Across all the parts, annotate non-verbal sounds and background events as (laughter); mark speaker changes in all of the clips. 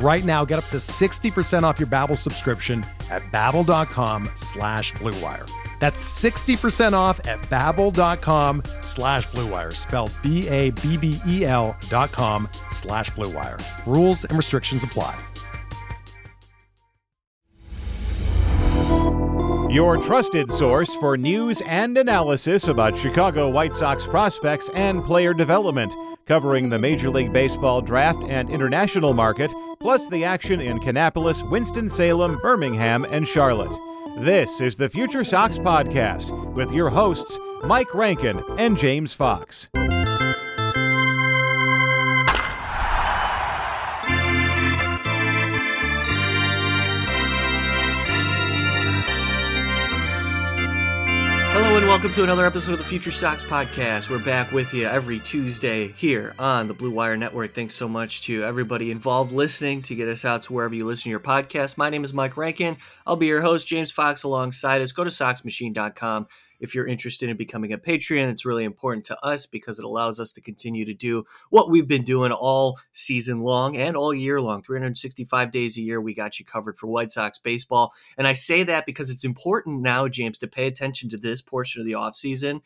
Speaker 1: Right now, get up to 60% off your Babbel subscription at babbel.com slash bluewire. That's 60% off at babbel.com slash bluewire, spelled B-A-B-B-E-L dot com slash bluewire. Rules and restrictions apply.
Speaker 2: Your trusted source for news and analysis about Chicago White Sox prospects and player development covering the Major League Baseball draft and international market, plus the action in Kannapolis, Winston-Salem, Birmingham, and Charlotte. This is the Future Sox Podcast with your hosts, Mike Rankin and James Fox.
Speaker 3: And welcome to another episode of the Future Sox Podcast. We're back with you every Tuesday here on the Blue Wire Network. Thanks so much to everybody involved listening to get us out to wherever you listen to your podcast. My name is Mike Rankin. I'll be your host, James Fox, alongside us. Go to SoxMachine.com if you're interested in becoming a Patreon. It's really important to us because it allows us to continue to do what we've been doing all season long and all year long 365 days a year. We got you covered for White Sox baseball. And I say that because it's important now, James, to pay attention to this portion of the offseason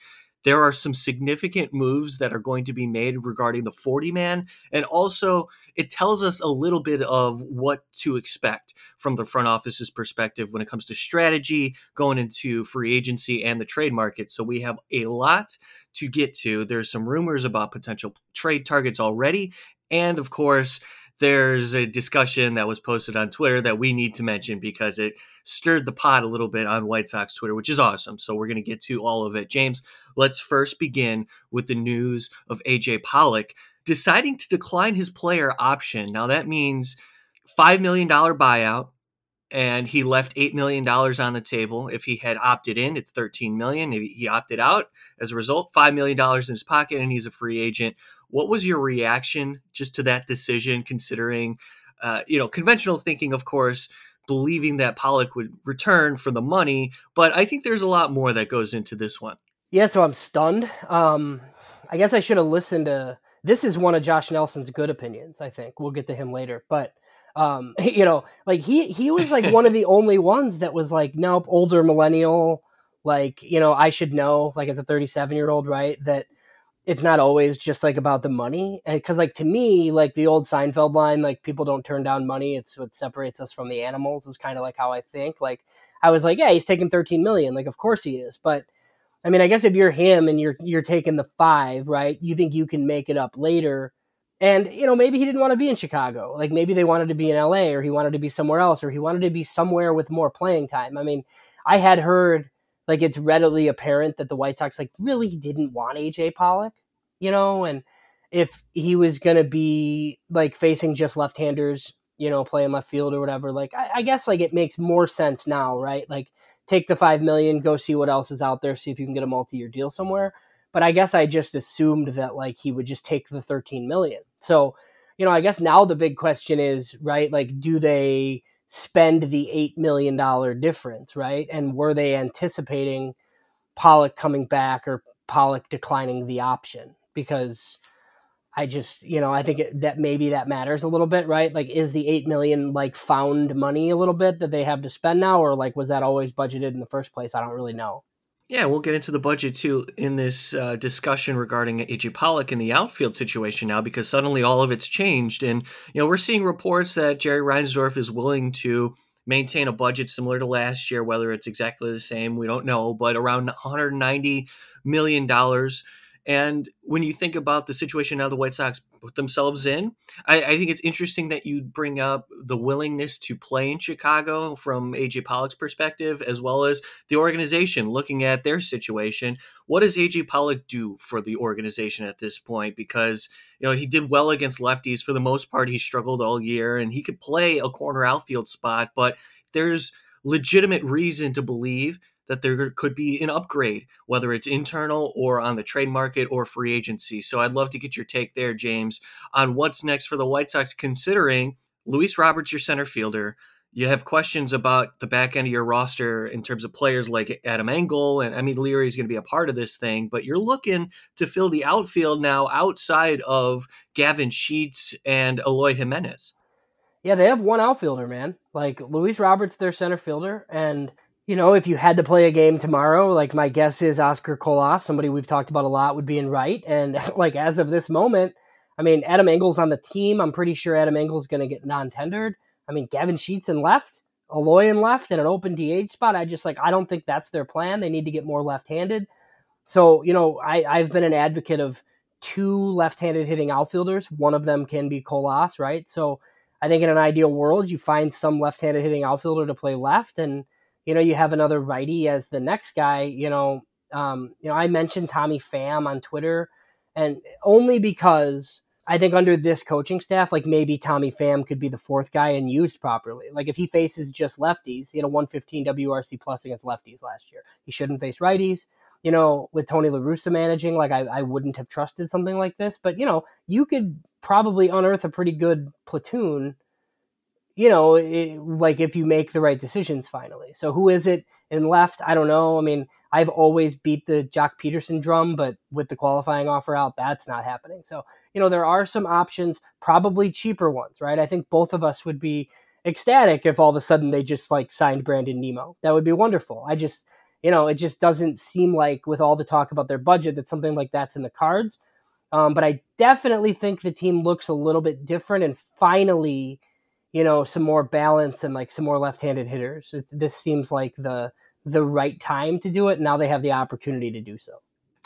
Speaker 3: there are some significant moves that are going to be made regarding the 40 man. And also, it tells us a little bit of what to expect from the front office's perspective when it comes to strategy going into free agency and the trade market. So, we have a lot to get to. There's some rumors about potential trade targets already. And of course, there's a discussion that was posted on Twitter that we need to mention because it stirred the pot a little bit on White Sox Twitter, which is awesome. So we're going to get to all of it. James, let's first begin with the news of AJ Pollock deciding to decline his player option. Now that means $5 million buyout and he left $8 million on the table. If he had opted in, it's 13 million. If he opted out, as a result, $5 million in his pocket and he's a free agent. What was your reaction just to that decision, considering, uh, you know, conventional thinking, of course, believing that Pollock would return for the money, but I think there's a lot more that goes into this one.
Speaker 4: Yeah, so I'm stunned. Um, I guess I should have listened to. This is one of Josh Nelson's good opinions. I think we'll get to him later, but um, (laughs) you know, like he he was like one of the (laughs) only ones that was like, nope, older millennial. Like you know, I should know. Like as a 37 year old, right? That it's not always just like about the money because like to me like the old seinfeld line like people don't turn down money it's what separates us from the animals is kind of like how i think like i was like yeah he's taking 13 million like of course he is but i mean i guess if you're him and you're you're taking the five right you think you can make it up later. And you know maybe he didn't want to be in chicago. Like maybe they wanted to be in la or he wanted to be somewhere else or he wanted to be somewhere with more playing time. I mean i had heard like it's readily apparent that the White Sox like really didn't want AJ Pollock, you know, and if he was gonna be like facing just left-handers, you know, playing left field or whatever, like I, I guess like it makes more sense now, right? Like take the five million, go see what else is out there, see if you can get a multi-year deal somewhere. But I guess I just assumed that like he would just take the 13 million. So, you know, I guess now the big question is, right, like do they spend the $8 million difference, right? And were they anticipating Pollock coming back or Pollock declining the option? Because I just, you know, I think it, that maybe that matters a little bit, right? Like, is the 8 million like found money a little bit that they have to spend now, or like was that always budgeted in the first place? I don't really know.
Speaker 3: Yeah, we'll get into the budget too in this uh, discussion regarding AJ Pollock in the outfield situation now because suddenly all of it's changed. And, you know, we're seeing reports that Jerry Reinsdorf is willing to maintain a budget similar to last year, whether it's exactly the same, we don't know, but around $190 million And when you think about the situation now the White Sox put themselves in, I, I, think it's interesting that you bring up the willingness to play in Chicago from AJ Pollock's perspective, as well as the organization looking at their situation. What does AJ Pollock do for the organization at this point? Because you know he did well against lefties for the most part. He struggled all year, and he could play a corner outfield spot, but there's legitimate reason to believe that there could be an upgrade, whether it's internal or on the trade market or free agency. So I'd love to get your take there, James, on what's next for the White Sox, considering Luis Roberts, your center fielder. You have questions about the back end of your roster in terms of players like Adam Engel, and I mean Leary is going to be a part of this thing, but you're looking to fill the outfield now outside of Gavin Sheets and Eloy Jimenez.
Speaker 4: Yeah, they have one outfielder, man. Like Luis Roberts, their center fielder, and you know, if you had to play a game tomorrow, like my guess is Oscar Colas, somebody we've talked about a lot, would be in right. And (laughs) like as of this moment, I mean, Adam Engel's on the team. I'm pretty sure Adam Engel's going to get non-tendered. I mean, Gavin Sheets in left, Eloy in left, and an open DH spot. I just like I don't think that's their plan. They need to get more left-handed. So you know, I I've been an advocate of two left-handed hitting outfielders. One of them can be Colas, right? So I think in an ideal world, you find some left-handed hitting outfielder to play left and you know, you have another righty as the next guy. You know, um, you know, I mentioned Tommy Pham on Twitter, and only because I think under this coaching staff, like maybe Tommy Pham could be the fourth guy and used properly. Like if he faces just lefties, he had a 115 WRC plus against lefties last year. He shouldn't face righties. You know, with Tony La Russa managing, like I, I wouldn't have trusted something like this. But you know, you could probably unearth a pretty good platoon you know, it, like if you make the right decisions finally. So who is it in left? I don't know. I mean, I've always beat the Joc Pederson drum, but with the qualifying offer out, that's not happening. So, you know, there are some options, probably cheaper ones, right? I think both of us would be ecstatic if all of a sudden they just like signed Brandon Nimmo. That would be wonderful. I just, you know, it just doesn't seem like with all the talk about their budget that something like that's in the cards. Um, but I definitely think the team looks a little bit different and finally – you know some more balance and like some more left-handed hitters. It's, this seems like the the right time to do it. Now they have the opportunity to do so.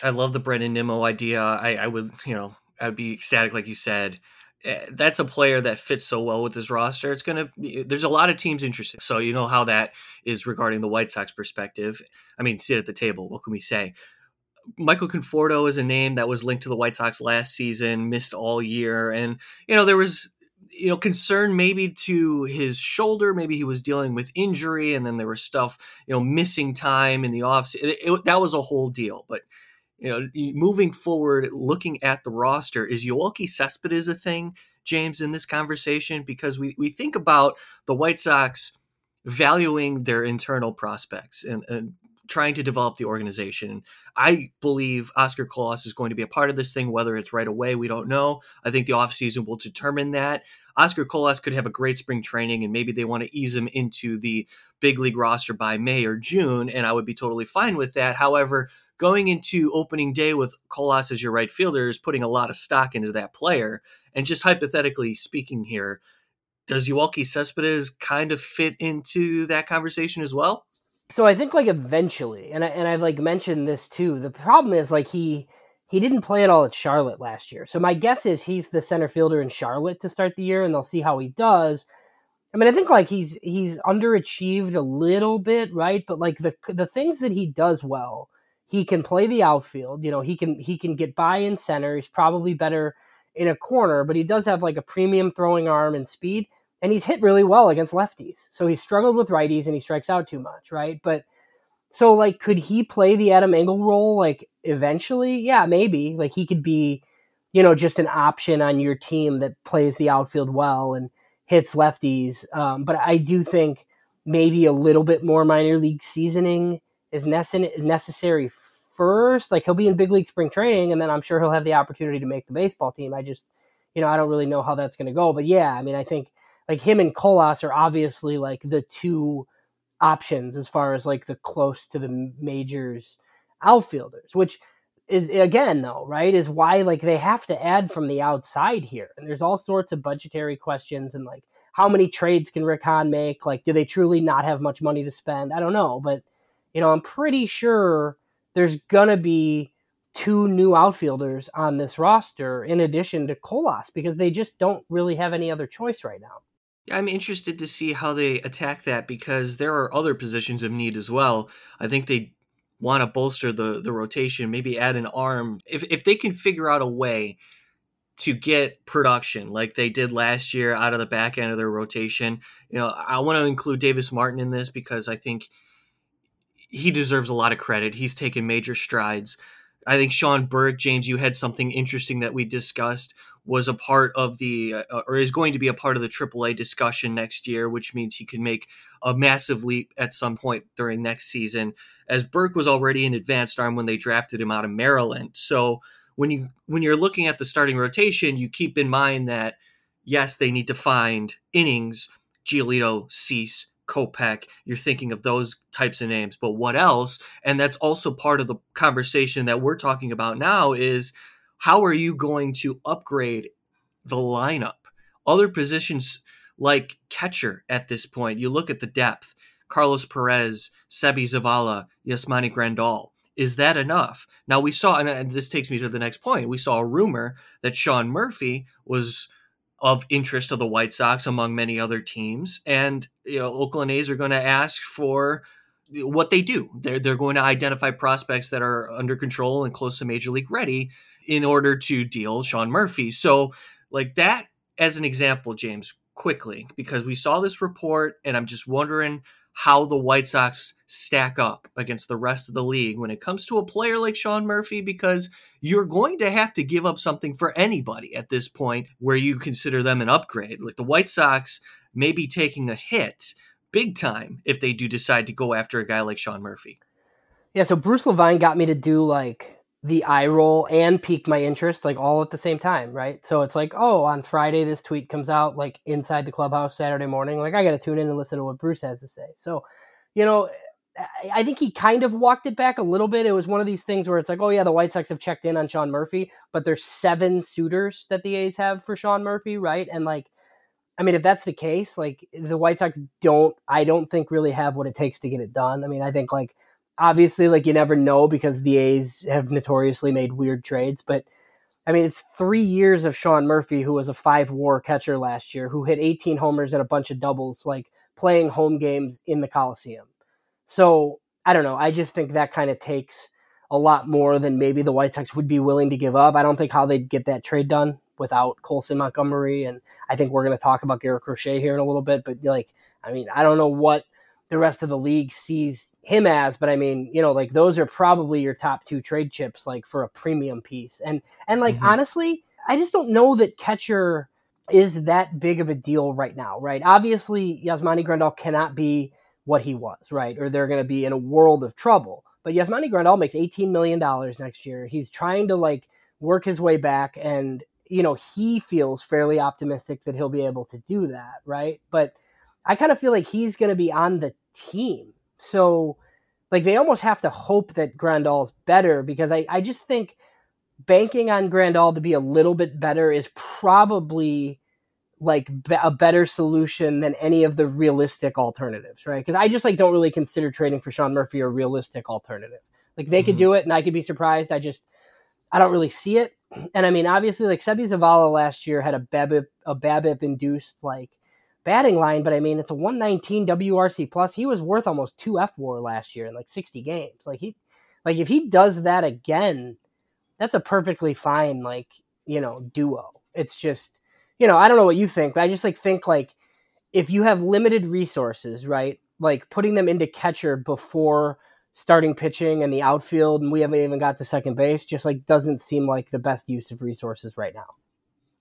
Speaker 3: I love the Brendan Nimmo idea. I, I would, you know, I'd be ecstatic, like you said. Eh, that's a player that fits so well with this roster. It's gonna. Be, there's a lot of teams interested, so you know how that is regarding the White Sox perspective. I mean, sit at the table. What can we say? Michael Conforto is a name that was linked to the White Sox last season, missed all year, and you know there was you know concern maybe to his shoulder maybe he was dealing with injury and then there was stuff you know missing time in the office. It, it, that was a whole deal but you know moving forward looking at the roster is Yoelqui Cespedes a thing James in this conversation? Because we we think about the White Sox valuing their internal prospects and, and trying to develop the organization. I believe Oscar Colas is going to be a part of this thing, whether it's right away, we don't know. I think the offseason will determine that. Oscar Colas could have a great spring training and maybe they want to ease him into the big league roster by May or June, and I would be totally fine with that. However, going into opening day with Colas as your right fielder is putting a lot of stock into that player. And just hypothetically speaking here, does Yoelqui Cespedes kind of fit into that conversation as well?
Speaker 4: So I think like eventually, and I, and I've like mentioned this too. The problem is like he he didn't play at all at Charlotte last year. So my guess is he's the center fielder in Charlotte to start the year, and they'll see how he does. I mean, I think like he's he's underachieved a little bit, right? But like the the things that he does well, he can play the outfield. You know, he can he can get by in center. He's probably better in a corner, but he does have like a premium throwing arm and speed and he's hit really well against lefties. So he's struggled with righties and he strikes out too much, right? But so like could he play the Adam Engel role like eventually? Yeah, maybe. Like he could be, you know, just an option on your team that plays the outfield well and hits lefties. Um, but I do think maybe a little bit more minor league seasoning is necessary first. Like he'll be in big league spring training and then I'm sure he'll have the opportunity to make the baseball team. I just, you know, I don't really know how that's going to go. But yeah, I mean, I think like him and Colas are obviously like the two options as far as like the close to the majors outfielders, which is again though, right, is why like they have to add from the outside here. And there's all sorts of budgetary questions and like how many trades can Rick Hahn make? Like, do they truly not have much money to spend? I don't know, but you know, I'm pretty sure there's gonna be two new outfielders on this roster in addition to Colas because they just don't really have any other choice right now.
Speaker 3: I'm interested to see how they attack that because there are other positions of need as well. I think they want to bolster the the rotation, maybe add an arm. If if they can figure out a way to get production like they did last year out of the back end of their rotation, you know, I want to include Davis Martin in this because I think he deserves a lot of credit. He's taken major strides. I think Sean Burke, James, you had something interesting that we discussed was a part of the uh, or is going to be a part of the AAA discussion next year, which means he can make a massive leap at some point during next season. As Burke was already an advanced arm when they drafted him out of Maryland, so when you when you're looking at the starting rotation, you keep in mind that yes, they need to find innings. Giolito, Cease, Kopech, you're thinking of those types of names, but what else? And that's also part of the conversation that we're talking about now is how are you going to upgrade the lineup? Other positions like catcher at this point, you look at the depth. Carlos Perez, Seby Zavala, Yasmani Grandal. Is that enough? Now we saw, and this takes me to the next point. We saw a rumor that Sean Murphy was of interest to the White Sox among many other teams. And, you know, Oakland A's are going to ask for what they do. They're, they're going to identify prospects that are under control and close to major league ready in order to deal Sean Murphy. So, like that as an example, James, quickly, because we saw this report and I'm just wondering how the White Sox stack up against the rest of the league when it comes to a player like Sean Murphy, because you're going to have to give up something for anybody at this point where you consider them an upgrade. Like the White Sox may be taking a hit big time if they do decide to go after a guy like Sean Murphy.
Speaker 4: Yeah, so Bruce Levine got me to do like the eye roll and pique my interest like all at the same time, right? So it's like, oh, on Friday this tweet comes out like inside the clubhouse Saturday morning. Like I got to tune in and listen to what Bruce has to say. So, you know, I think he kind of walked it back a little bit. It was one of these things where it's like, oh yeah, the White Sox have checked in on Sean Murphy, but there's seven suitors that the A's have for Sean Murphy, right? And like, I mean, if that's the case, like the White Sox don't, I don't think really have what it takes to get it done. I mean, I think like obviously like you never know because the A's have notoriously made weird trades, but I mean it's three years of Sean Murphy, who was a five war catcher last year, who hit 18 homers and a bunch of doubles, like playing home games in the Coliseum. So I don't know. I just think that kind of takes a lot more than maybe the White Sox would be willing to give up. I don't think how they'd get that trade done without Colson Montgomery, and I think we're going to talk about Garrett Crochet here in a little bit. But like, I mean, I don't know what the rest of the league sees him as, but I mean, you know, like those are probably your top two trade chips, like for a premium piece. And and like mm-hmm. honestly, I just don't know that catcher is that big of a deal right now, right? Obviously, Yasmani Grandal cannot be what he was, right? Or they're going to be in a world of trouble. But Yasmani Grandal makes $18 million next year. He's trying to like work his way back and you know, he feels fairly optimistic that he'll be able to do that, right? But I kind of feel like he's going to be on the team. So, like, they almost have to hope that Grandal's better because I, I just think banking on Grandal to be a little bit better is probably like a better solution than any of the realistic alternatives, right? Because I just like don't really consider trading for Sean Murphy a realistic alternative. Like they mm-hmm. could do it and I could be surprised. I just I don't really see it. And I mean, obviously, like Seby Zavala last year had a BABIP a BABIP induced like batting line, but I mean, it's a 119 WRC plus. He was worth almost two F WAR last year in like 60 games. Like he, like if he does that again, that's a perfectly fine like you know duo. It's just you know I don't know what you think, but I just like think like if you have limited resources, right? Like putting them into catcher before starting pitching and the outfield, and we haven't even got to second base, just like doesn't seem like the best use of resources right now.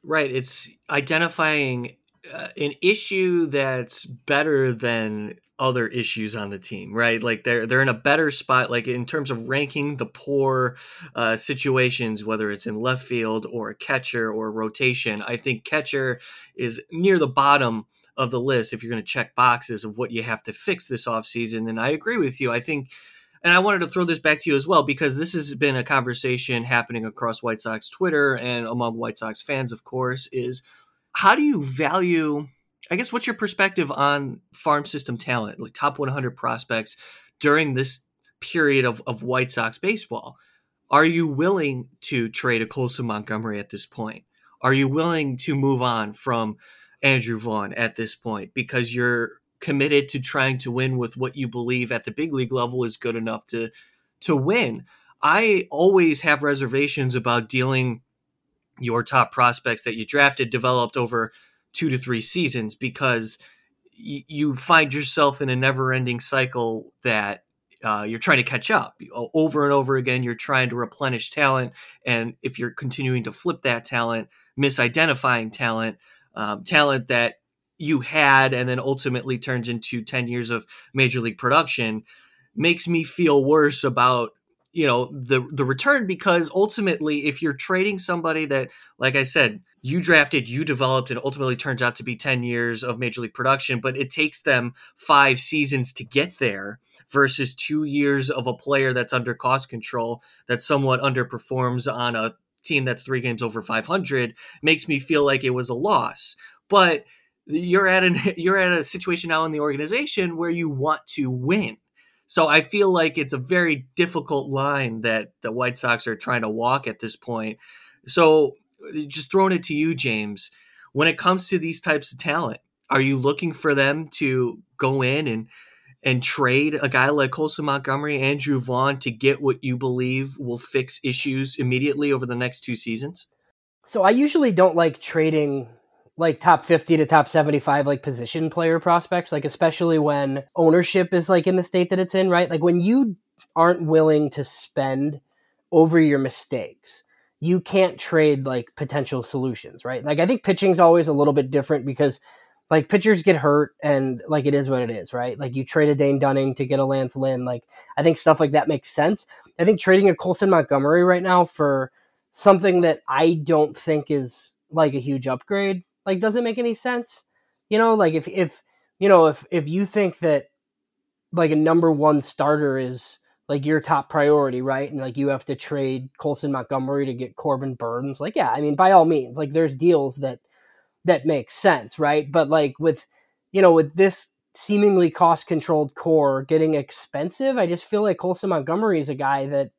Speaker 3: Right. It's identifying uh, an issue that's better than other issues on the team, right? Like they're they're in a better spot, like in terms of ranking the poor uh, situations, whether it's in left field or catcher or rotation. I think catcher is near the bottom of the list if you're going to check boxes of what you have to fix this offseason. And I agree with you. I think and I wanted to throw this back to you as well because this has been a conversation happening across White Sox Twitter and among White Sox fans, of course, is how do you value? I guess what's your perspective on farm system talent, like top 100 prospects during this period of, of White Sox baseball? Are you willing to trade a Colson Montgomery at this point? Are you willing to move on from Andrew Vaughn at this point because you're committed to trying to win with what you believe at the big league level is good enough to to win? I always have reservations about dealing your top prospects that you drafted developed over two to three seasons because y- you find yourself in a never ending cycle that uh, you're trying to catch up over and over again. You're trying to replenish talent. And if you're continuing to flip that talent, misidentifying talent, um, talent that you had and then ultimately turns into 10 years of major league production makes me feel worse about you know the the return because ultimately if you're trading somebody that like I said you drafted you developed and ultimately turns out to be 10 years of major league production but it takes them 5 seasons to get there versus 2 years of a player that's under cost control that somewhat underperforms on a team that's 3 games over 500 makes me feel like it was a loss. But you're at an (laughs) you're at a situation now in the organization where you want to win so I feel like it's a very difficult line that the White Sox are trying to walk at this point. So uh, just throwing it to you, James, when it comes to these types of talent, are you looking for them to go in and and trade a guy like Colson Montgomery, Andrew Vaughn to get what you believe will fix issues immediately over the next two seasons?
Speaker 4: So I usually don't like trading like top 50 to top 75 like position player prospects like especially when ownership is like in the state that it's in right? Like when you aren't willing to spend over your mistakes you can't trade like potential solutions right? Like i think pitching's always a little bit different because like pitchers get hurt and like it is what it is right? Like you trade a dane dunning to get a lance lynn like i think stuff like that makes sense. I think trading a colson montgomery right now for something that i don't think is like a huge upgrade like, does it make any sense? You know, like if if you know if if you think that like a number one starter is like your top priority, right? And like you have to trade Colson Montgomery to get Corbin Burnes. like yeah, I mean by all means, like there's deals that that make sense, right? But like with you know with this seemingly cost controlled core getting expensive, I just feel like Colson Montgomery is a guy that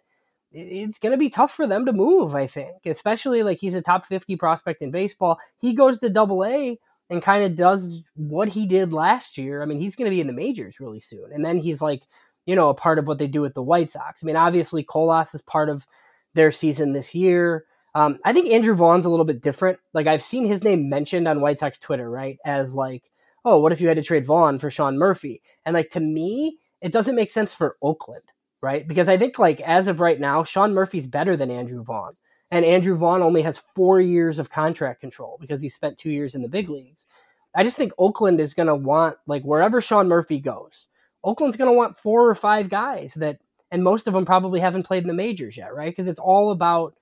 Speaker 4: it's going to be tough for them to move, I think, especially like he's a top 50 prospect in baseball. He goes to double A and kind of does what he did last year. I mean, he's going to be in the majors really soon. And then he's like, you know, a part of what they do with the White Sox. I mean, obviously, Colas is part of their season this year. Um, I think Andrew Vaughn's a little bit different. Like, I've seen his name mentioned on White Sox Twitter, right? As like, oh, what if you had to trade Vaughn for Sean Murphy? And like, to me, it doesn't make sense for Oakland right? Because I think like as of right now, Sean Murphy's better than Andrew Vaughn. And Andrew Vaughn only has four years of contract control because he spent two years in the big leagues. I just think Oakland is going to want, like, wherever Sean Murphy goes, Oakland's going to want four or five guys that, and most of them probably haven't played in the majors yet, right? Because it's all about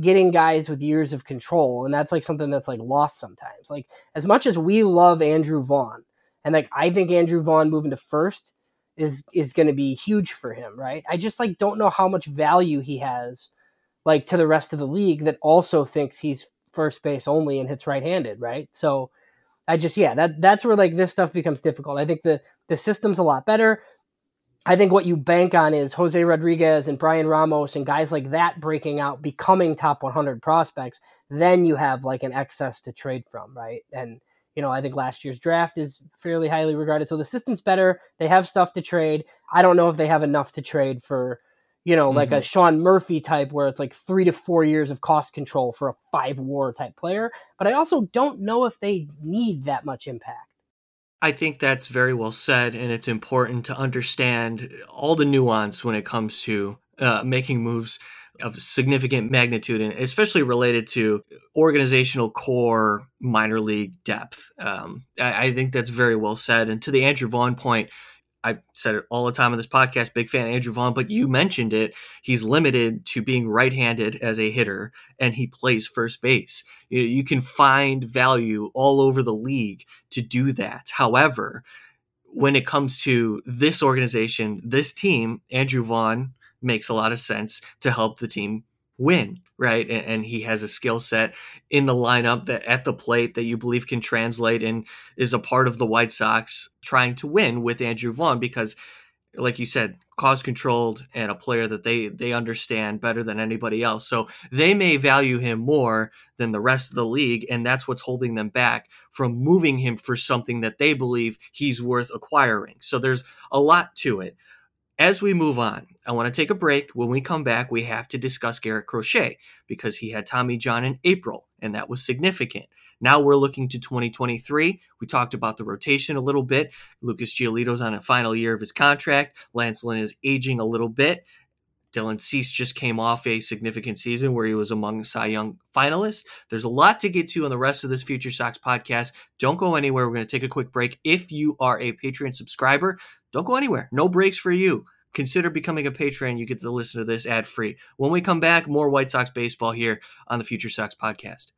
Speaker 4: getting guys with years of control. And that's like something that's like lost sometimes. Like, as much as we love Andrew Vaughn, and like, I think Andrew Vaughn moving to first is is going to be huge for him, right? I just like don't know how much value he has like to the rest of the league that also thinks he's first base only and hits right-handed, right? So I just yeah, that that's where like this stuff becomes difficult. I think the the system's a lot better. I think what you bank on is Jose Rodriguez and Bryan Ramos and guys like that breaking out, becoming top 100 prospects. Then you have like an excess to trade from, right? And you know, I think last year's draft is fairly highly regarded. So the system's better. They have stuff to trade. I don't know if they have enough to trade for, you know, like mm-hmm. a Sean Murphy type where it's like three to four years of cost control for a five war type player. But I also don't know if they need that much impact.
Speaker 3: I think that's very well said, and it's important to understand all the nuance when it comes to uh, making moves of significant magnitude and especially related to organizational core minor league depth. Um, I, I, think that's very well said. And to the Andrew Vaughn point, I said it all the time on this podcast, big fan Andrew Vaughn, but you mentioned it. He's limited to being right handed as a hitter and he plays first base. You, you can find value all over the league to do that. However, when it comes to this organization, this team, Andrew Vaughn, makes a lot of sense to help the team win, right? And, and he has a skill set in the lineup that at the plate that you believe can translate and is a part of the White Sox trying to win with Andrew Vaughn because like you said, cost controlled and a player that they they understand better than anybody else. So they may value him more than the rest of the league, and that's what's holding them back from moving him for something that they believe he's worth acquiring. So there's a lot to it. As we move on, I want to take a break. When we come back, we have to discuss Garrett Crochet because he had Tommy John in April, and that was significant. Now we're looking to 2023. We talked about the rotation a little bit. Lucas Giolito's on a final year of his contract. Lance Lynn is aging a little bit. Dylan Cease just came off a significant season where he was among Cy Young finalists. There's a lot to get to on the rest of this Future Sox podcast. Don't go anywhere. We're going to take a quick break. If you are a Patreon subscriber, don't go anywhere. No breaks for you. Consider becoming a patron. You get to listen to this ad free. When we come back, more White Sox baseball here on the Future Sox podcast.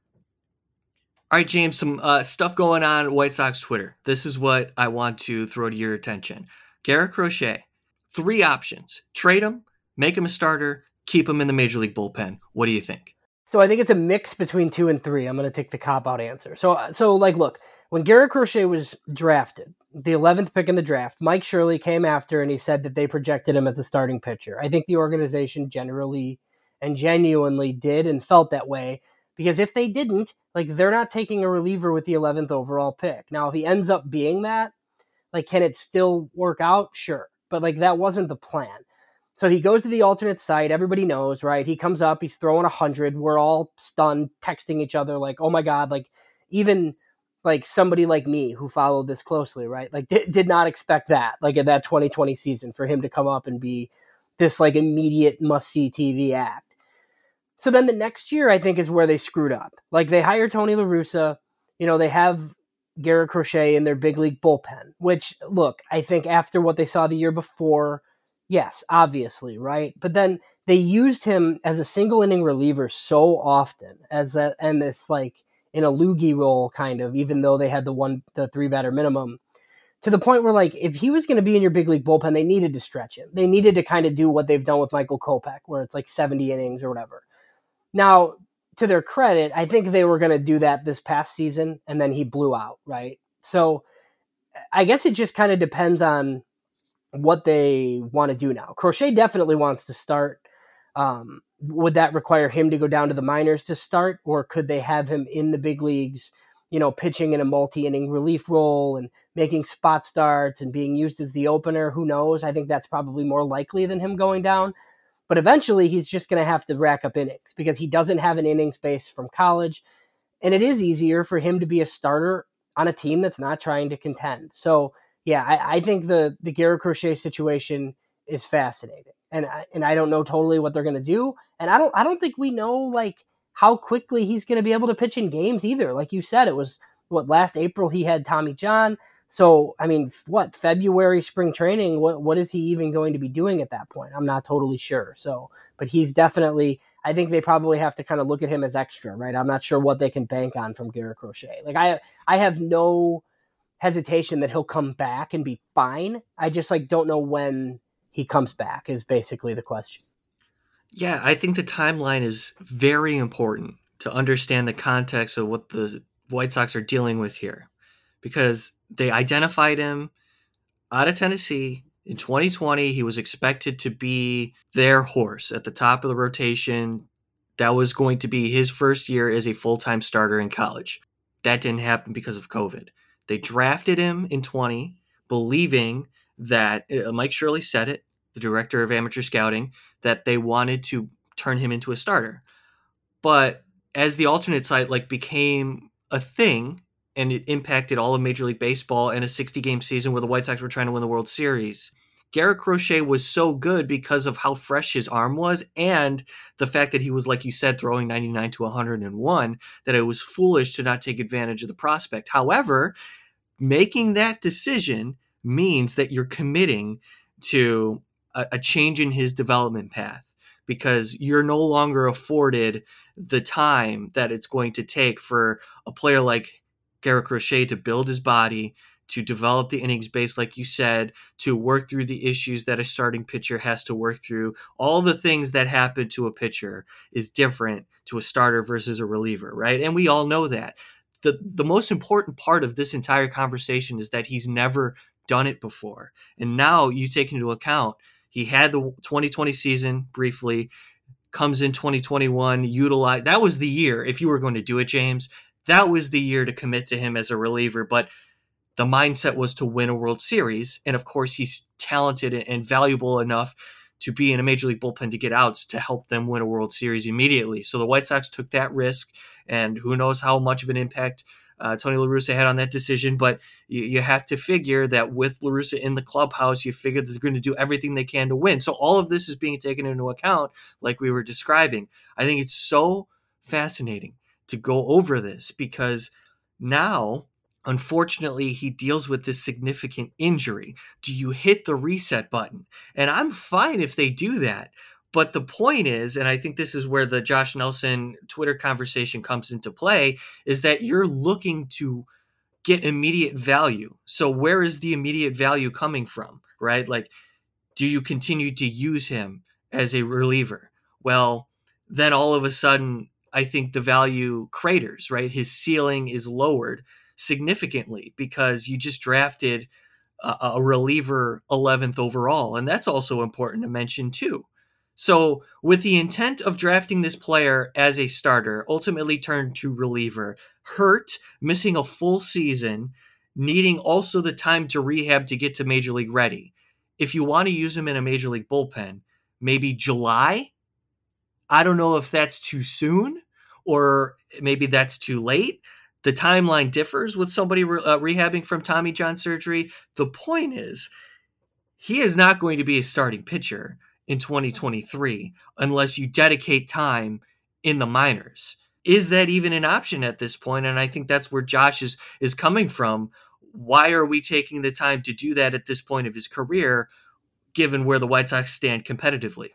Speaker 3: All right, James, some uh, stuff going on White Sox Twitter. This is what I want to throw to your attention. Garrett Crochet, three options trade him, make him a starter, keep him in the major league bullpen. What do you think?
Speaker 4: So I think it's a mix between two and three. I'm going to take the cop out answer. So, so like, look, when Garrett Crochet was drafted, the 11th pick in the draft, Mike Shirley came after and he said that they projected him as a starting pitcher. I think the organization generally and genuinely did and felt that way because if they didn't, like they're not taking a reliever with the 11th overall pick. Now, if he ends up being that, like can it still work out? Sure. But like that wasn't the plan. So he goes to the alternate site. Everybody knows, right? He comes up, he's throwing a hundred. We're all stunned, texting each other, like, oh my God, like even like somebody like me who followed this closely, right? Like did, did not expect that, like in that 2020 season, for him to come up and be this like immediate must see TV act. So then the next year, I think, is where they screwed up. Like they hire Tony La Russa, you know, they have Garrett Crochet in their big league bullpen, which, look, I think after what they saw the year before, yes, obviously, right? But then they used him as a single inning reliever so often as that, and this like in a loogie role kind of, even though they had the one, the three batter minimum to the point where like if he was going to be in your big league bullpen, they needed to stretch him. They needed to kind of do what they've done with Michael Kopech, where it's like 70 innings or whatever. Now, to their credit, I think they were going to do that this past season, and then he blew out, right? So I guess it just kind of depends on what they want to do now. Crochet definitely wants to start. Um, would that require him to go down to the minors to start, or could they have him in the big leagues, you know, pitching in a multi inning relief role and making spot starts and being used as the opener? Who knows? I think that's probably more likely than him going down. But eventually, he's just going to have to rack up innings because he doesn't have an innings base from college. And it is easier for him to be a starter on a team that's not trying to contend. So, yeah, I, I think the, the Garrett Crochet situation is fascinating. And I, and I don't know totally what they're going to do. And I don't I don't think we know like how quickly he's going to be able to pitch in games either. Like you said, it was what last April he had Tommy John. So, I mean, what February spring training? What what is he even going to be doing at that point? I'm not totally sure. So, but he's definitely. I think they probably have to kind of look at him as extra, right? I'm not sure what they can bank on from Garrett Crochet. Like I, I have no hesitation that he'll come back and be fine. I just like don't know when he comes back is basically the question.
Speaker 3: Yeah, I think the timeline is very important to understand the context of what the White Sox are dealing with here because they identified him out of Tennessee in 2020. He was expected to be their horse at the top of the rotation. That was going to be his first year as a full time starter in college. That didn't happen because of COVID. They drafted him in 20, believing that uh, Mike Shirley said it, the director of amateur scouting, that they wanted to turn him into a starter. But as the alternate site like became a thing and it impacted all of Major League Baseball and a 60 game season where the White Sox were trying to win the World Series. Garrett Crochet was so good because of how fresh his arm was and the fact that he was, like you said, throwing 99 to 101, that it was foolish to not take advantage of the prospect. However, making that decision means that you're committing to a, a change in his development path because you're no longer afforded the time that it's going to take for a player like Garrett Crochet to build his body, to develop the innings base, like you said, to work through the issues that a starting pitcher has to work through. All the things that happen to a pitcher is different to a starter versus a reliever, right? And we all know that. The, the most important part of this entire conversation is that he's never done it before. And now you take into account he had the 2020 season briefly, comes in 2021, utilize that was the year if you were going to do it, James. That was the year to commit to him as a reliever, but the mindset was to win a World Series, and of course he's talented and valuable enough to be in a major league bullpen to get outs to help them win a World Series immediately. So the White Sox took that risk, and who knows how much of an impact uh, Tony La Russa had on that decision. But you, you have to figure that with La Russa in the clubhouse, you figure they're going to do everything they can to win. So all of this is being taken into account, like we were describing. I think it's so fascinating to go over this because now Unfortunately, he deals with this significant injury. Do you hit the reset button? And I'm fine if they do that. But the point is, and I think this is where the Josh Nelson Twitter conversation comes into play, is that you're looking to get immediate value. So where is the immediate value coming from, right? Like, do you continue to use him as a reliever? Well, then all of a sudden, I think the value craters, right? His ceiling is lowered significantly because you just drafted a, a reliever 11th overall. And that's also important to mention, too. So, with the intent of drafting this player as a starter, ultimately turned to reliever, hurt, missing a full season, needing also the time to rehab to get to major league ready. If you want to use him in a major league bullpen, maybe July. I don't know if that's too soon or maybe that's too late. The timeline differs with somebody re- uh, rehabbing from Tommy John surgery. The point is, he is not going to be a starting pitcher in 2023 unless you dedicate time in the minors. Is that even an option at this point? And I think that's where Josh is is coming from. Why are we taking the time to do that at this point of his career, given where the White Sox stand competitively?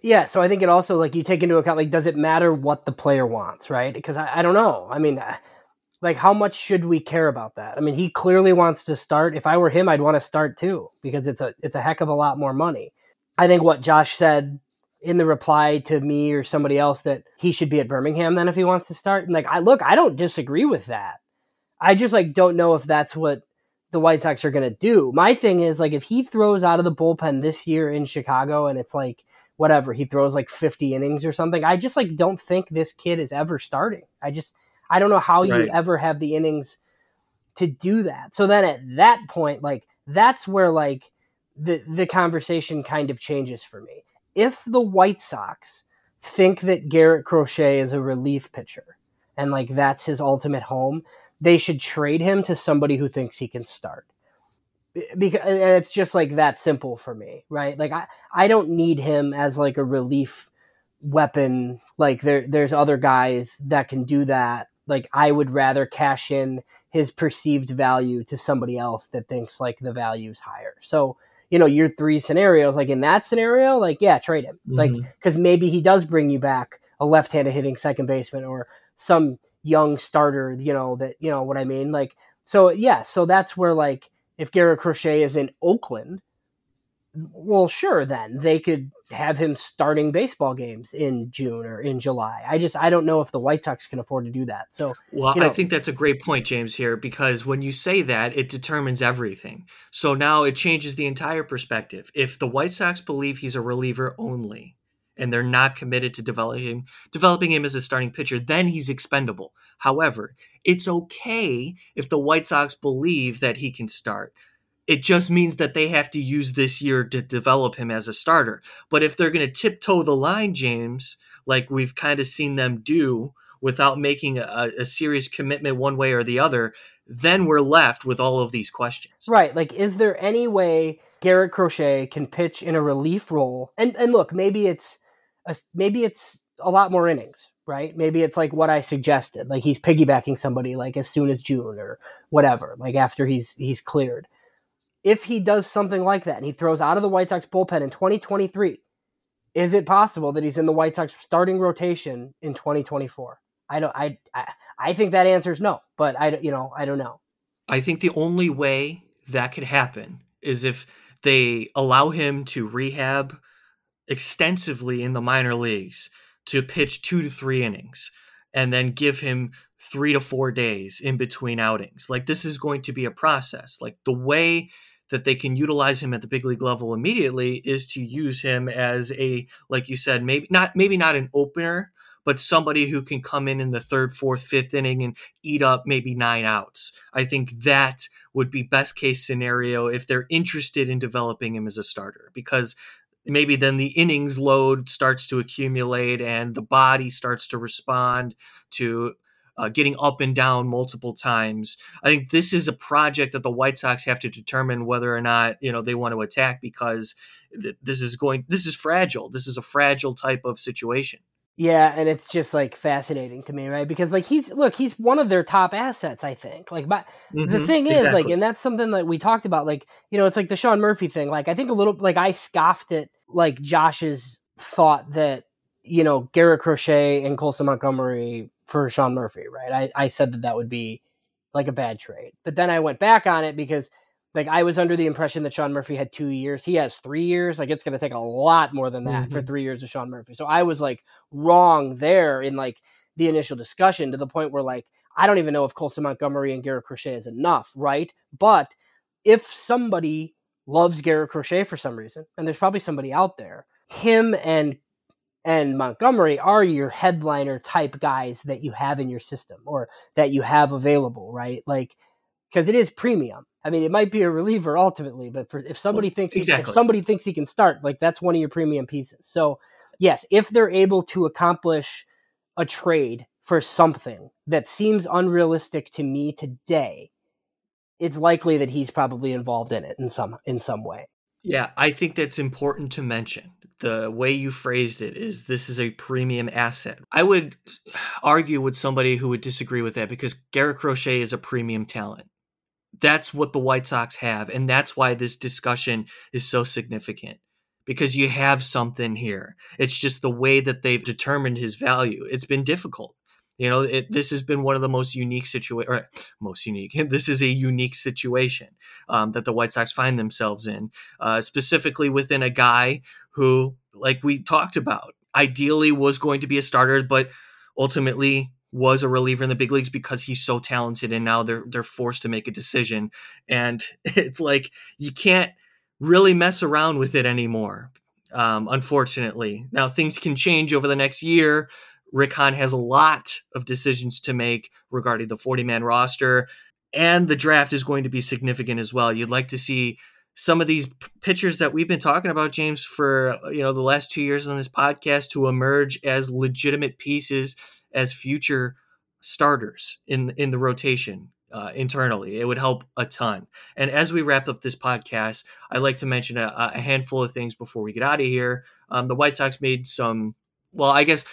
Speaker 4: Yeah, so I think it also like you take into account like does it matter what the player wants, right? Because I, I don't know. I mean, uh, like how much should we care about that? I mean, he clearly wants to start. If I were him, I'd want to start too because it's a it's a heck of a lot more money. I think what Josh said in the reply to me or somebody else that he should be at Birmingham then if he wants to start. And like, I look, I don't disagree with that. I just like don't know if that's what the White Sox are going to do. My thing is like if he throws out of the bullpen this year in Chicago and it's like whatever, he throws like 50 innings or something, I just like don't think this kid is ever starting. I just I don't know how right. you ever have the innings to do that. So then at that point like that's where like the the conversation kind of changes for me. If the White Sox think that Garrett Crochet is a relief pitcher and like that's his ultimate home, they should trade him to somebody who thinks he can start. Because it's just like that simple for me, right? Like I I don't need him as like a relief weapon. Like there there's other guys that can do that. Like I would rather cash in his perceived value to somebody else that thinks like the value is higher. So you know your three scenarios like in that scenario like yeah trade him mm-hmm. like because maybe he does bring you back a left-handed hitting second baseman or some young starter you know that you know what i mean like so yeah so that's where like if garrett crochet is in oakland well sure then they could have him starting baseball games in June or in July. I just I don't know if the White Sox can afford to do that. So
Speaker 3: well, you know, I think that's a great point, James, here because when you say that, it determines everything. So now it changes the entire perspective. If the White Sox believe he's a reliever only, and they're not committed to developing developing him as a starting pitcher, then he's expendable. However, it's okay if the White Sox believe that he can start. It just means that they have to use this year to develop him as a starter. But if they're going to tiptoe the line, James, like we've kind of seen them do without making a, a, serious commitment one way or the other, then we're left with all of these questions.
Speaker 4: Right. Like, is there any way Garrett Crochet can pitch in a relief role? And and look, maybe it's a, maybe it's a lot more innings, right? Maybe it's like what I suggested, like he's piggybacking somebody like as soon as June or whatever, like after he's he's cleared if he does something like that and he throws out of the White Sox bullpen in 2023, is it possible that he's in the White Sox starting rotation in 2024? I don't. I, I I think that answer is no, but I you know I don't know.
Speaker 3: I think the only way that could happen is if they allow him to rehab extensively in the minor leagues to pitch two to three innings and then give him three to four days in between outings. Like this is going to be a process. Like the way that they can utilize him at the big league level immediately is to use him as a like you said maybe not maybe not an opener but somebody who can come in in the third, fourth, fifth inning and eat up maybe nine outs. I think that would be best case scenario if they're interested in developing him as a starter because maybe then the innings load starts to accumulate and the body starts to respond to uh, getting up and down multiple times. I think this is a project that the White Sox have to determine whether or not you know they want to attack because th- this is going this is fragile. This is a fragile type of situation.
Speaker 4: Yeah, and it's just like fascinating to me, right? Because like he's look, he's one of their top assets, I think. Like, but mm-hmm, the thing is, exactly. like, and that's something that we talked about. Like, you know, it's like the Sean Murphy thing. Like, I think a little, like, I scoffed at like Josh's thought that you know Garrett Crochet and Colson Montgomery for Sean Murphy, right? I I said that that would be like a bad trade, but then I went back on it because like I was under the impression that Sean Murphy had two years. He has three years. Like it's going to take a lot more than that mm-hmm. for three years of Sean Murphy. So I was like wrong there in like the initial discussion to the point where like I don't even know if Colson Montgomery and Garrett Crochet is enough, right? But if somebody loves Garrett Crochet for some reason, and there's probably somebody out there, him and and Montgomery are your headliner type guys that you have in your system or that you have available, right? Like because it is premium. I mean, it might be a reliever ultimately, but for, if somebody thinks exactly. he, if somebody thinks he can start, like that's one of your premium pieces. So yes, if they're able to accomplish a trade for something that seems unrealistic to me today, it's likely that he's probably involved in it in some in some way.
Speaker 3: Yeah, I think that's important to mention. The way you phrased it is this is a premium asset. I would argue with somebody who would disagree with that because Garrett Crochet is a premium talent that's what the White Sox have. And that's why this discussion is so significant because you have something here. It's just the way that they've determined his value. It's been difficult. You know, it, this has been one of the most unique situation, most unique. (laughs) This is a unique situation um, that the White Sox find themselves in, uh, specifically within a guy who, like we talked about, ideally was going to be a starter, but ultimately was a reliever in the big leagues because he's so talented and now they're they're forced to make a decision and (laughs) it's like you can't really mess around with it anymore um, unfortunately now things can change over the next year rick hahn has a lot of decisions to make regarding the 40 man roster and the draft is going to be significant as well you'd like to see some of these pitchers that we've been talking about james for you know the last two years on this podcast to emerge as legitimate pieces as future starters in in the rotation uh, internally. It would help a ton. And as we wrap up this podcast, I'd like to mention a, a handful of things before we get out of here. Um, the White Sox made some, well, I guess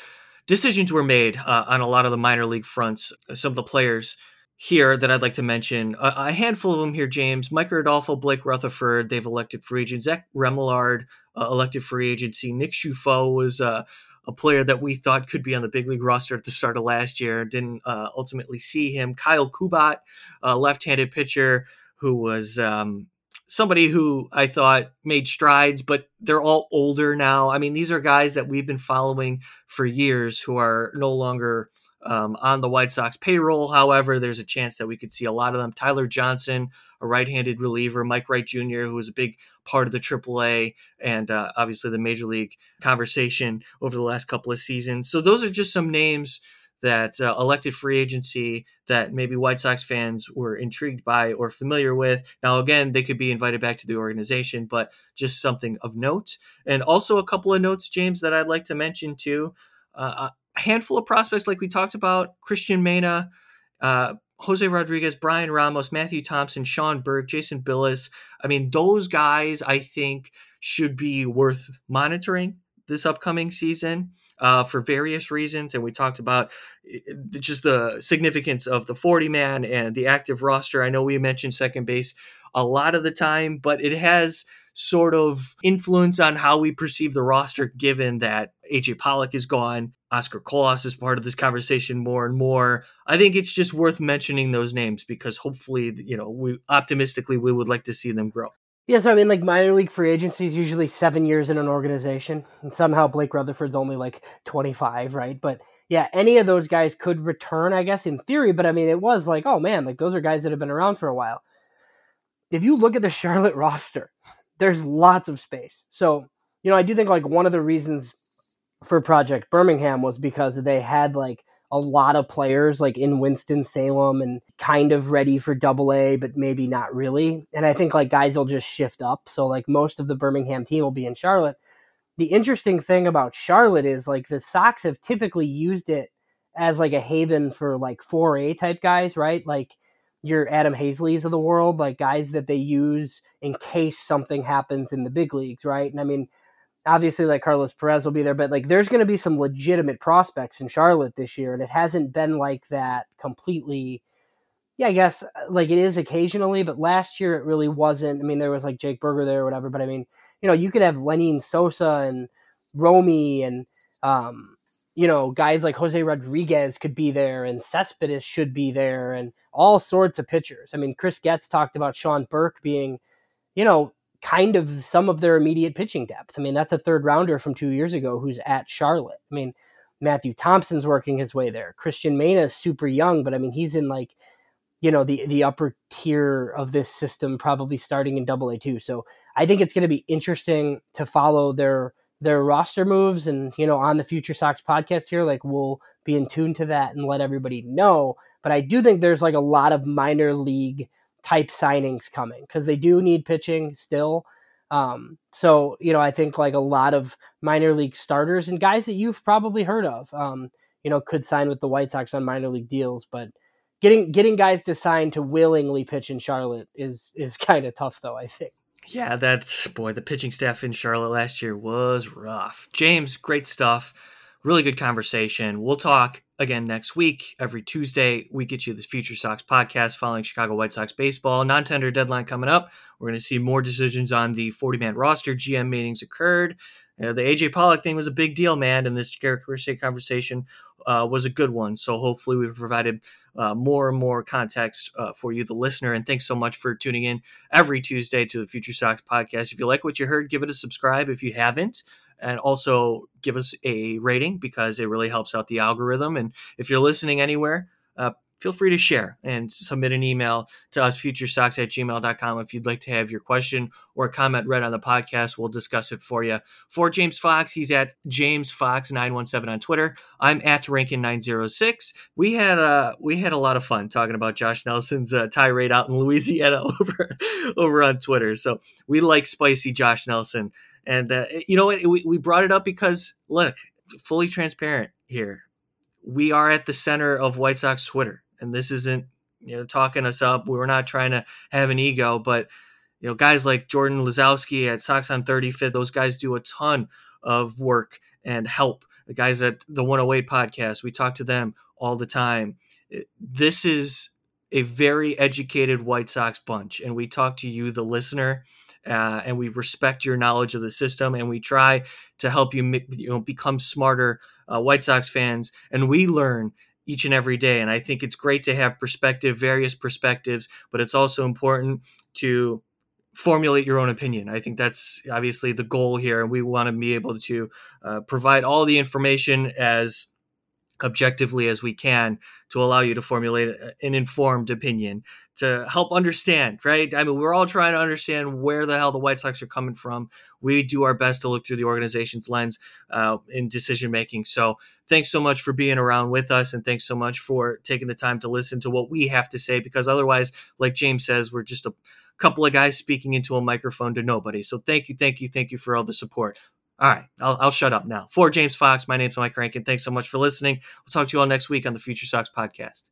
Speaker 3: decisions were made uh, on a lot of the minor league fronts. Some of the players here that I'd like to mention, a, a handful of them here, James, Micker Adolfo, Blake Rutherford, they've elected free agent. Zach Remillard, uh, elected free agency. Nick Ciuffo was uh, a player that we thought could be on the big league roster at the start of last year. Didn't uh, ultimately see him. Kyle Kubat, left-handed pitcher who was um, somebody who I thought made strides, but they're all older now. I mean, these are guys that we've been following for years who are no longer um, on the White Sox payroll. However, there's a chance that we could see a lot of them. Tyler Johnson, a right-handed reliever, Mike Wright Jr., who was a big part of the AAA and uh, obviously the Major League conversation over the last couple of seasons. So those are just some names that uh, elected free agency that maybe White Sox fans were intrigued by or familiar with. Now, again, they could be invited back to the organization, but just something of note. And also a couple of notes, James, that I'd like to mention too. Uh, a handful of prospects, like we talked about, Cristian Mena, uh, Jose Rodriguez, Bryan Ramos, Matthew Thompson, Sean Burke, Jason Bilous. I mean, those guys I think should be worth monitoring this upcoming season uh, for various reasons. And we talked about just the significance of the 40 man and the active roster. I know we mentioned second base a lot of the time, but it has sort of influence on how we perceive the roster given that AJ Pollock is gone. Oscar Colas is part of this conversation more and more. I think it's just worth mentioning those names because hopefully, you know, we optimistically we would like to see them grow.
Speaker 4: Yeah, so I mean, like minor league free agency is usually seven years in an organization, and somehow Blake Rutherford's only like twenty five, right? But yeah, any of those guys could return, I guess, in theory. But I mean, it was like, oh man, like those are guys that have been around for a while. if you look at the (laughs) Charlotte roster, there's lots of space. So, you know, I do think like one of the reasons for Project Birmingham was because they had like a lot of players like in Winston Salem and kind of ready for double A, but maybe not really. And I think like guys will just shift up. So like most of the Birmingham team will be in Charlotte. The interesting thing about Charlotte is like the Sox have typically used it as like a haven for like 4A type guys, right? Like your Adam Haseleys of the world, like guys that they use in case something happens in the big leagues, right? And I mean, obviously like Carlos Perez will be there, but like there's going to be some legitimate prospects in Charlotte this year, and it hasn't been like that completely. Yeah, I guess uh, like it is occasionally, but last year it really wasn't. I mean, there was like Jake Burger there or whatever, but I mean, you know, you could have Lenyn Sosa and Romy and um, you know, guys like Jose Rodriguez could be there, and Cespedes should be there, and all sorts of pitchers. I mean, Chris Getz talked about Sean Burke being, you know, kind of some of their immediate pitching depth. I mean, that's a third rounder from two years ago who's at Charlotte. I mean, Matthew Thompson's working his way there. Cristian Mena is super young, but I mean, he's in like, you know, the the upper tier of this system, probably starting in Double A two. So I think it's going to be interesting to follow their their roster moves, and you know, on the Future Sox podcast here, like we'll be in tune to that and let everybody know. But I do think there's like a lot of minor league type signings coming because they do need pitching still. Um, so you know, I think like a lot of minor league starters and guys that you've probably heard of, um, you know, could sign with the White Sox on minor league deals, but getting getting guys to sign to willingly pitch in Charlotte is is (laughs) kind of tough, though. I think.
Speaker 3: Yeah, that's boy, the pitching staff in Charlotte last year was rough. James, great stuff. Really good conversation. We'll talk again next week. Every Tuesday, we get you the Future Sox podcast following Chicago White Sox baseball. Non tender deadline coming up. We're going to see more decisions on the 40 man roster. GM meetings occurred. Uh, the AJ Pollock thing was a big deal, man, and this Garrett Crochet conversation uh, was a good one. So hopefully we've provided uh, more and more context uh, for you, the listener. And thanks so much for tuning in every Tuesday to the Future Sox podcast. If you like what you heard, give it a subscribe. If you haven't, and also give us a rating because it really helps out the algorithm. And if you're listening anywhere, uh, feel free to share and submit an email to us, futuresox at gmail.com. If you'd like to have your question or comment read on the podcast, we'll discuss it for you. For James Fox, he's at James Fox917 on Twitter. I'm at Rankin906. We had uh, we had a lot of fun talking about Josh Nelson's uh, tirade out in Louisiana (laughs) over, over on Twitter. So we like spicy Josh Nelson. And uh, you know what? We, we brought it up because look, fully transparent here. We are at the center of White Sox Twitter, and this isn't you know talking us up. We're not trying to have an ego, but you know guys like Jordan Lazowski at Sox on 35th, those guys do a ton of work and help. The guys at the 108 podcast, we talk to them all the time. This is a very educated White Sox bunch, and we talk to you, the listener, uh, and we respect your knowledge of the system, and we try to help you, you know, become smarter uh, White Sox fans, and we learn each and every day. And I think it's great to have perspective, various perspectives, but it's also important to formulate your own opinion. I think that's obviously the goal here, and we want to be able to uh, provide all the information as objectively as we can to allow you to formulate an informed opinion to help understand right? I mean we're all trying to understand where the hell the white sox are coming from. We do our best to look through the organization's lens uh, in decision making. So thanks so much for being around with us and thanks so much for taking the time to listen to what we have to say because otherwise like james says we're just a couple of guys speaking into a microphone to nobody. So thank you thank you thank you for all the support all right, I'll, I'll shut up now. For James Fox, my name's Mike Rankin. Thanks so much for listening. We'll talk to you all next week on the Future Sox podcast.